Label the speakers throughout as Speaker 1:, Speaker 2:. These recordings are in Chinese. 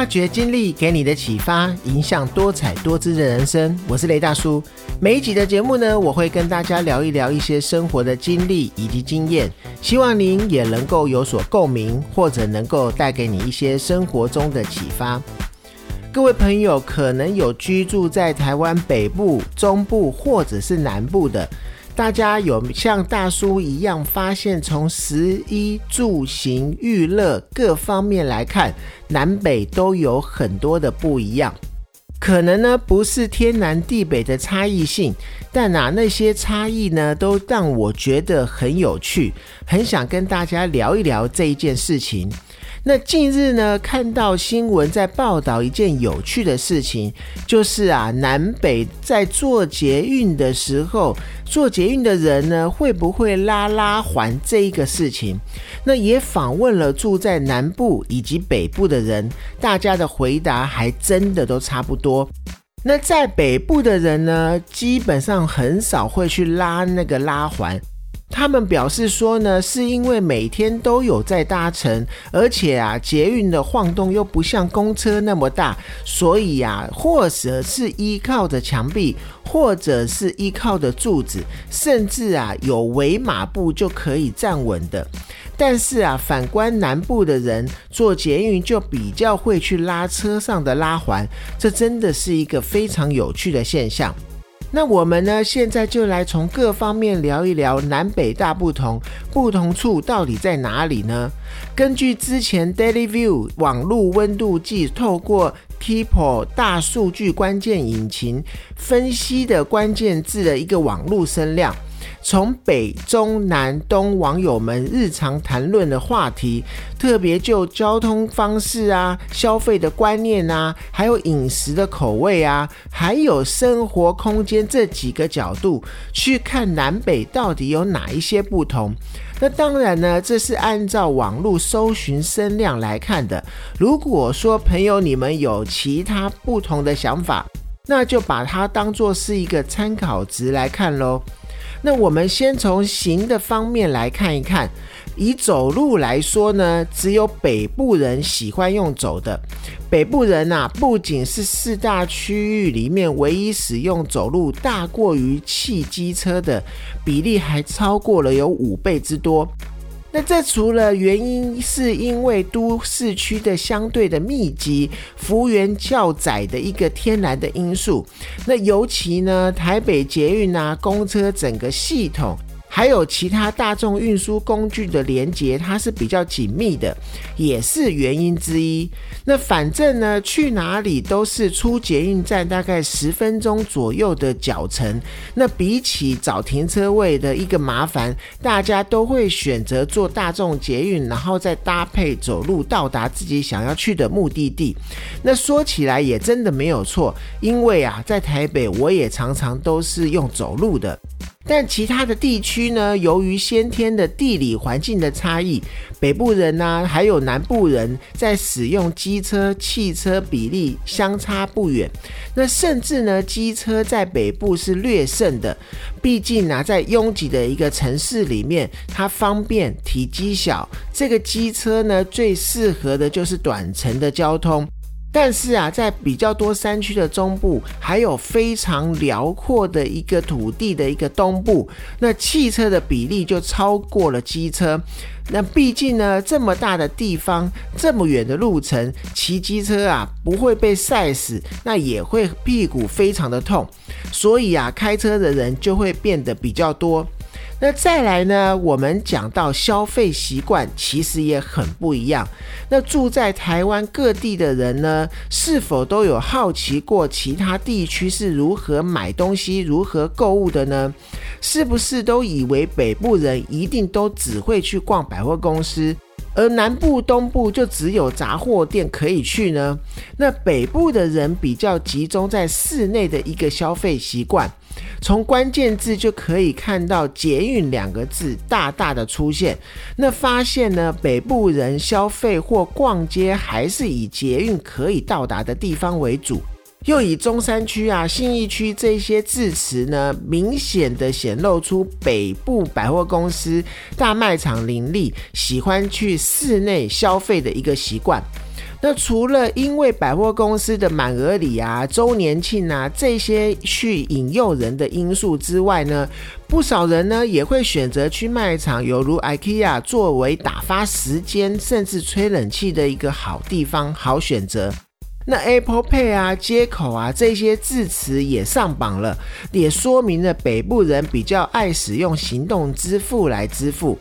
Speaker 1: 发掘经历给你的启发，影响多彩多姿的人生。我是雷大叔。每一集的节目呢，我会跟大家聊一聊一些生活的经历以及经验，希望您也能够有所共鸣，或者能够带给你一些生活中的启发。各位朋友，可能有居住在台湾北部、中部或者是南部的。大家有像大叔一样发现，从食衣住行娱乐各方面来看，南北都有很多的不一样。可能呢不是天南地北的差异性，但啊那些差异呢，都让我觉得很有趣，很想跟大家聊一聊这一件事情。那近日呢，看到新闻在报道一件有趣的事情，就是啊，南北在做捷运的时候，做捷运的人呢，会不会拉拉环这一个事情？那也访问了住在南部以及北部的人，大家的回答还真的都差不多。那在北部的人呢，基本上很少会去拉那个拉环。他们表示说呢，是因为每天都有在搭乘，而且啊，捷运的晃动又不像公车那么大，所以啊，或者是依靠着墙壁，或者是依靠着柱子，甚至啊，有围马步就可以站稳的。但是啊，反观南部的人坐捷运就比较会去拉车上的拉环，这真的是一个非常有趣的现象。那我们呢？现在就来从各方面聊一聊南北大不同，不同处到底在哪里呢？根据之前 Daily View 网络温度计透过 Keepo 大数据关键引擎分析的关键字的一个网络声量。从北、中、南、东网友们日常谈论的话题，特别就交通方式啊、消费的观念啊，还有饮食的口味啊，还有生活空间这几个角度去看南北到底有哪一些不同。那当然呢，这是按照网络搜寻声量来看的。如果说朋友你们有其他不同的想法，那就把它当做是一个参考值来看喽。那我们先从行的方面来看一看，以走路来说呢，只有北部人喜欢用走的。北部人呐，不仅是四大区域里面唯一使用走路大过于汽机车的比例，还超过了有五倍之多。那这除了原因是因为都市区的相对的密集、幅员较窄的一个天然的因素，那尤其呢，台北捷运啊、公车整个系统。还有其他大众运输工具的连接，它是比较紧密的，也是原因之一。那反正呢，去哪里都是出捷运站大概十分钟左右的脚程。那比起找停车位的一个麻烦，大家都会选择坐大众捷运，然后再搭配走路到达自己想要去的目的地。那说起来也真的没有错，因为啊，在台北我也常常都是用走路的。但其他的地区呢？由于先天的地理环境的差异，北部人呢，还有南部人在使用机车、汽车比例相差不远。那甚至呢，机车在北部是略胜的。毕竟呢，在拥挤的一个城市里面，它方便、体积小，这个机车呢，最适合的就是短程的交通。但是啊，在比较多山区的中部，还有非常辽阔的一个土地的一个东部，那汽车的比例就超过了机车。那毕竟呢，这么大的地方，这么远的路程，骑机车啊不会被晒死，那也会屁股非常的痛，所以啊，开车的人就会变得比较多。那再来呢？我们讲到消费习惯，其实也很不一样。那住在台湾各地的人呢，是否都有好奇过其他地区是如何买东西、如何购物的呢？是不是都以为北部人一定都只会去逛百货公司？而南部、东部就只有杂货店可以去呢？那北部的人比较集中在室内的一个消费习惯，从关键字就可以看到“捷运”两个字大大的出现。那发现呢，北部人消费或逛街还是以捷运可以到达的地方为主。又以中山区啊、信义区这些字词呢，明显的显露出北部百货公司大卖场林立，喜欢去室内消费的一个习惯。那除了因为百货公司的满额礼啊、周年庆啊这些去引诱人的因素之外呢，不少人呢也会选择去卖场，犹如 IKEA 作为打发时间甚至吹冷气的一个好地方、好选择。那 Apple Pay 啊、接口啊这些字词也上榜了，也说明了北部人比较爱使用行动支付来支付。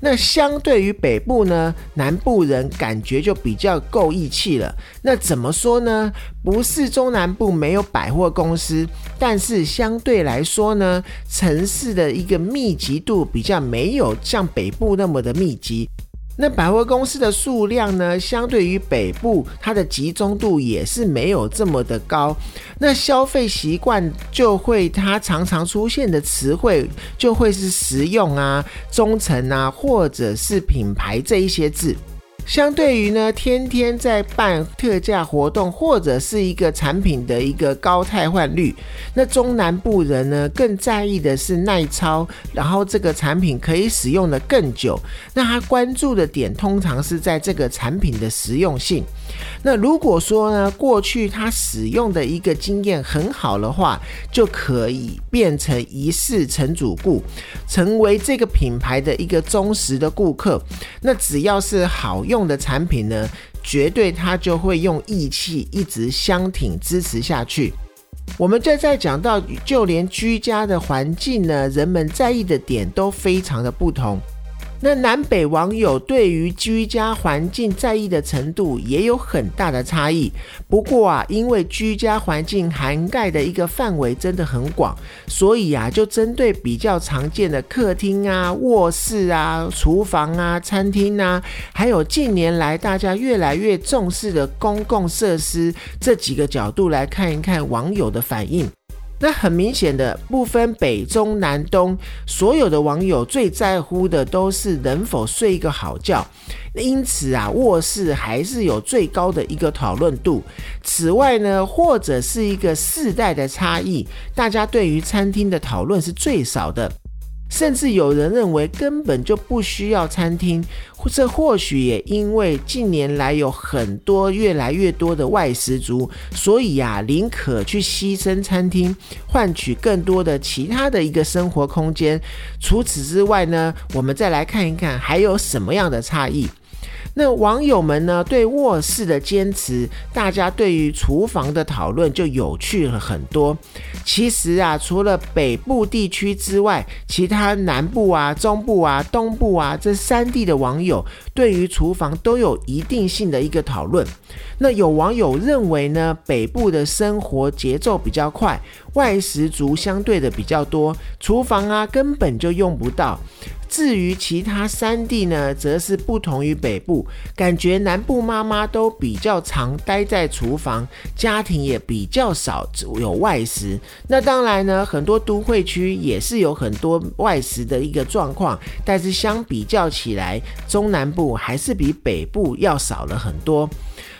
Speaker 1: 那相对于北部呢，南部人感觉就比较够义气了。那怎么说呢？不是中南部没有百货公司，但是相对来说呢，城市的一个密集度比较没有像北部那么的密集。那百货公司的数量呢，相对于北部，它的集中度也是没有这么的高。那消费习惯就会，它常常出现的词汇就会是实用啊、忠诚啊，或者是品牌这一些字。相对于呢，天天在办特价活动或者是一个产品的一个高汰换率，那中南部人呢更在意的是耐操，然后这个产品可以使用的更久。那他关注的点通常是在这个产品的实用性。那如果说呢，过去他使用的一个经验很好的话，就可以变成一世成主顾，成为这个品牌的一个忠实的顾客。那只要是好用的产品呢，绝对他就会用义气一直相挺支持下去。我们再再讲到，就连居家的环境呢，人们在意的点都非常的不同。那南北网友对于居家环境在意的程度也有很大的差异。不过啊，因为居家环境涵盖的一个范围真的很广，所以啊，就针对比较常见的客厅啊、卧室啊、厨房啊、餐厅啊，还有近年来大家越来越重视的公共设施这几个角度来看一看网友的反应。那很明显的，不分北中南东，所有的网友最在乎的都是能否睡一个好觉。因此啊，卧室还是有最高的一个讨论度。此外呢，或者是一个世代的差异，大家对于餐厅的讨论是最少的。甚至有人认为根本就不需要餐厅，这或许也因为近年来有很多越来越多的外食族，所以啊，宁可去牺牲餐厅，换取更多的其他的一个生活空间。除此之外呢，我们再来看一看还有什么样的差异。那网友们呢？对卧室的坚持，大家对于厨房的讨论就有趣了很多。其实啊，除了北部地区之外，其他南部啊、中部啊、东部啊这三地的网友，对于厨房都有一定性的一个讨论。那有网友认为呢，北部的生活节奏比较快，外食族相对的比较多，厨房啊根本就用不到。至于其他三地呢，则是不同于北部，感觉南部妈妈都比较常待在厨房，家庭也比较少有外食。那当然呢，很多都会区也是有很多外食的一个状况，但是相比较起来，中南部还是比北部要少了很多。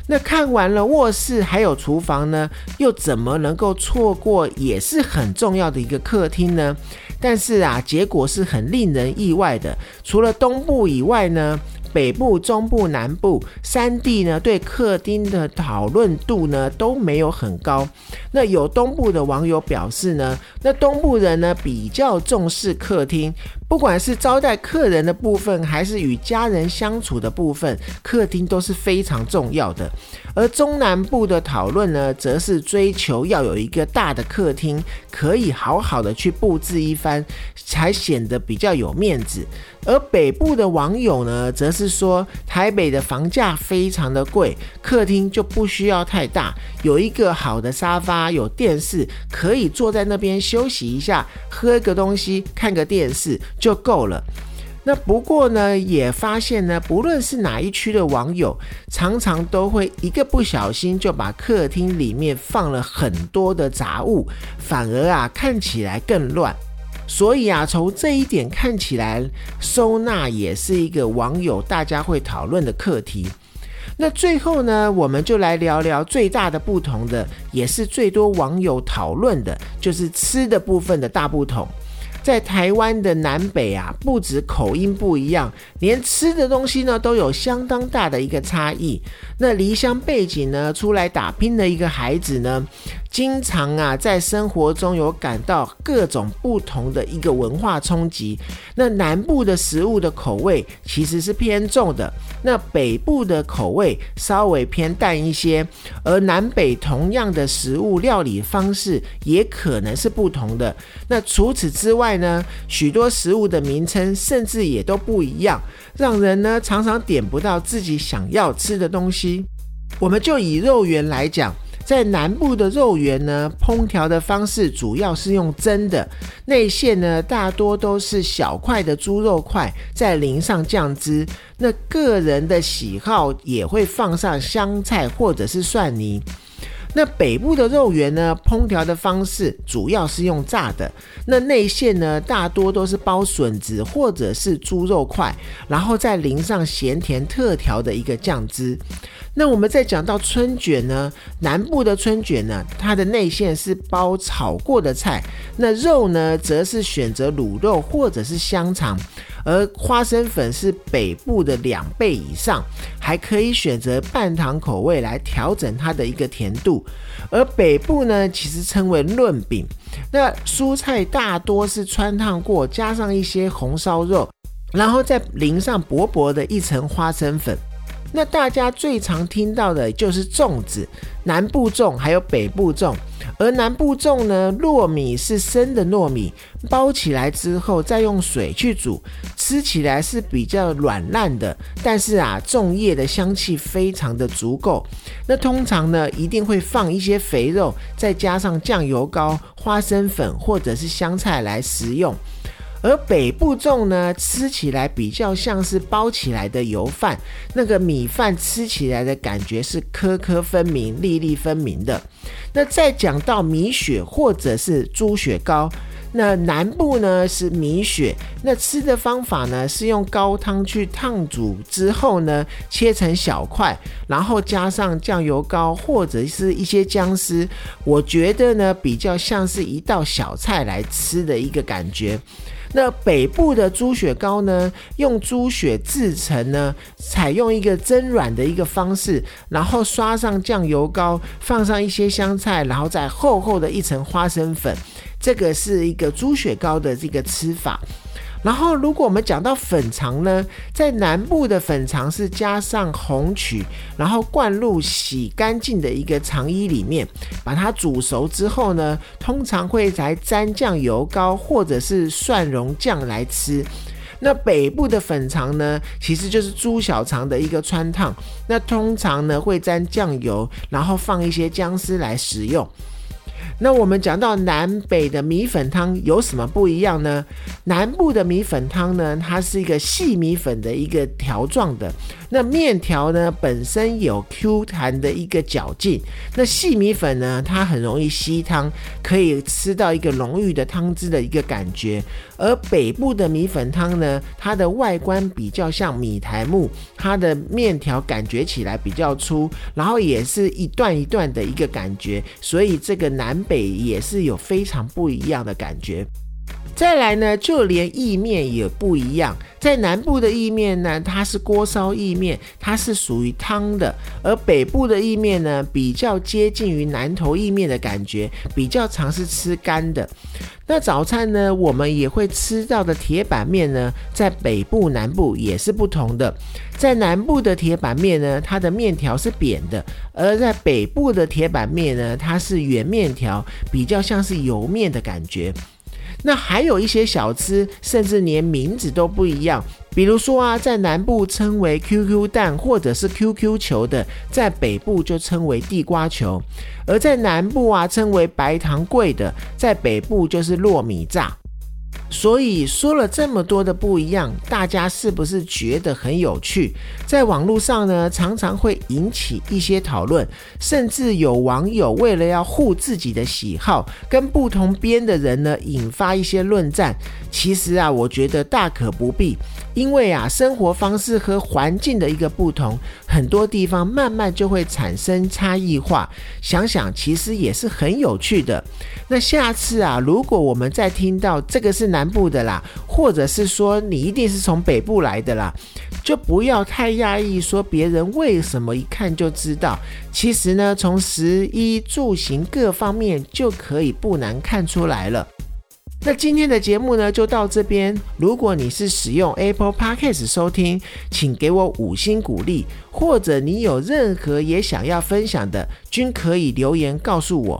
Speaker 1: 那看完了卧室还有厨房呢，又怎么能够错过也是很重要的一个客厅呢？但是啊，结果是很令人意外的。除了东部以外呢，北部、中部、南部三地呢，对客厅的讨论度呢都没有很高。那有东部的网友表示呢，那东部人呢比较重视客厅。不管是招待客人的部分，还是与家人相处的部分，客厅都是非常重要的。而中南部的讨论呢，则是追求要有一个大的客厅，可以好好的去布置一番，才显得比较有面子。而北部的网友呢，则是说台北的房价非常的贵，客厅就不需要太大，有一个好的沙发，有电视，可以坐在那边休息一下，喝个东西，看个电视。就够了。那不过呢，也发现呢，不论是哪一区的网友，常常都会一个不小心就把客厅里面放了很多的杂物，反而啊看起来更乱。所以啊，从这一点看起来，收纳也是一个网友大家会讨论的课题。那最后呢，我们就来聊聊最大的不同的，也是最多网友讨论的，就是吃的部分的大不同。在台湾的南北啊，不止口音不一样，连吃的东西呢都有相当大的一个差异。那离乡背景呢，出来打拼的一个孩子呢，经常啊在生活中有感到各种不同的一个文化冲击。那南部的食物的口味其实是偏重的，那北部的口味稍微偏淡一些，而南北同样的食物料理方式也可能是不同的。那除此之外呢，许多食物的名称甚至也都不一样，让人呢常常点不到自己想要吃的东西。我们就以肉圆来讲，在南部的肉圆呢，烹调的方式主要是用蒸的，内馅呢大多都是小块的猪肉块，再淋上酱汁。那个人的喜好也会放上香菜或者是蒜泥。那北部的肉圆呢？烹调的方式主要是用炸的。那内馅呢，大多都是包笋子或者是猪肉块，然后再淋上咸甜特调的一个酱汁。那我们再讲到春卷呢，南部的春卷呢，它的内馅是包炒过的菜，那肉呢，则是选择卤肉或者是香肠。而花生粉是北部的两倍以上，还可以选择半糖口味来调整它的一个甜度。而北部呢，其实称为润饼，那蔬菜大多是穿烫过，加上一些红烧肉，然后再淋上薄薄的一层花生粉。那大家最常听到的就是粽子，南部粽还有北部粽。而南部粽呢，糯米是生的糯米，包起来之后再用水去煮，吃起来是比较软烂的。但是啊，粽叶的香气非常的足够。那通常呢，一定会放一些肥肉，再加上酱油膏、花生粉或者是香菜来食用。而北部粽呢，吃起来比较像是包起来的油饭，那个米饭吃起来的感觉是颗颗分明、粒粒分明的。那再讲到米血或者是猪血糕，那南部呢是米血，那吃的方法呢是用高汤去烫煮之后呢，切成小块，然后加上酱油膏或者是一些姜丝，我觉得呢比较像是一道小菜来吃的一个感觉。那北部的猪血糕呢，用猪血制成呢，采用一个蒸软的一个方式，然后刷上酱油膏，放上一些香菜，然后再厚厚的一层花生粉，这个是一个猪血糕的这个吃法。然后，如果我们讲到粉肠呢，在南部的粉肠是加上红曲，然后灌入洗干净的一个肠衣里面，把它煮熟之后呢，通常会来沾酱油膏或者是蒜蓉酱来吃。那北部的粉肠呢，其实就是猪小肠的一个穿烫，那通常呢会沾酱油，然后放一些姜丝来食用。那我们讲到南北的米粉汤有什么不一样呢？南部的米粉汤呢，它是一个细米粉的一个条状的，那面条呢本身有 Q 弹的一个嚼劲，那细米粉呢，它很容易吸汤，可以吃到一个浓郁的汤汁的一个感觉。而北部的米粉汤呢，它的外观比较像米苔木，它的面条感觉起来比较粗，然后也是一段一段的一个感觉，所以这个南北也是有非常不一样的感觉。再来呢，就连意面也不一样。在南部的意面呢，它是锅烧意面，它是属于汤的；而北部的意面呢，比较接近于南投意面的感觉，比较常是吃干的。那早餐呢，我们也会吃到的铁板面呢，在北部、南部也是不同的。在南部的铁板面呢，它的面条是扁的；而在北部的铁板面呢，它是圆面条，比较像是油面的感觉。那还有一些小吃，甚至连名字都不一样。比如说啊，在南部称为 QQ 蛋或者是 QQ 球的，在北部就称为地瓜球；而在南部啊称为白糖桂的，在北部就是糯米炸。所以说了这么多的不一样，大家是不是觉得很有趣？在网络上呢，常常会引起一些讨论，甚至有网友为了要护自己的喜好，跟不同边的人呢，引发一些论战。其实啊，我觉得大可不必。因为啊，生活方式和环境的一个不同，很多地方慢慢就会产生差异化。想想其实也是很有趣的。那下次啊，如果我们再听到这个是南部的啦，或者是说你一定是从北部来的啦，就不要太讶异，说别人为什么一看就知道。其实呢，从食衣住行各方面就可以不难看出来了。那今天的节目呢，就到这边。如果你是使用 Apple Podcast 收听，请给我五星鼓励，或者你有任何也想要分享的，均可以留言告诉我。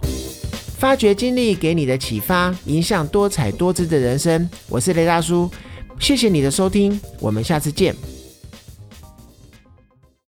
Speaker 1: 发掘经历给你的启发，影响多彩多姿的人生。我是雷大叔，谢谢你的收听，我们下次见。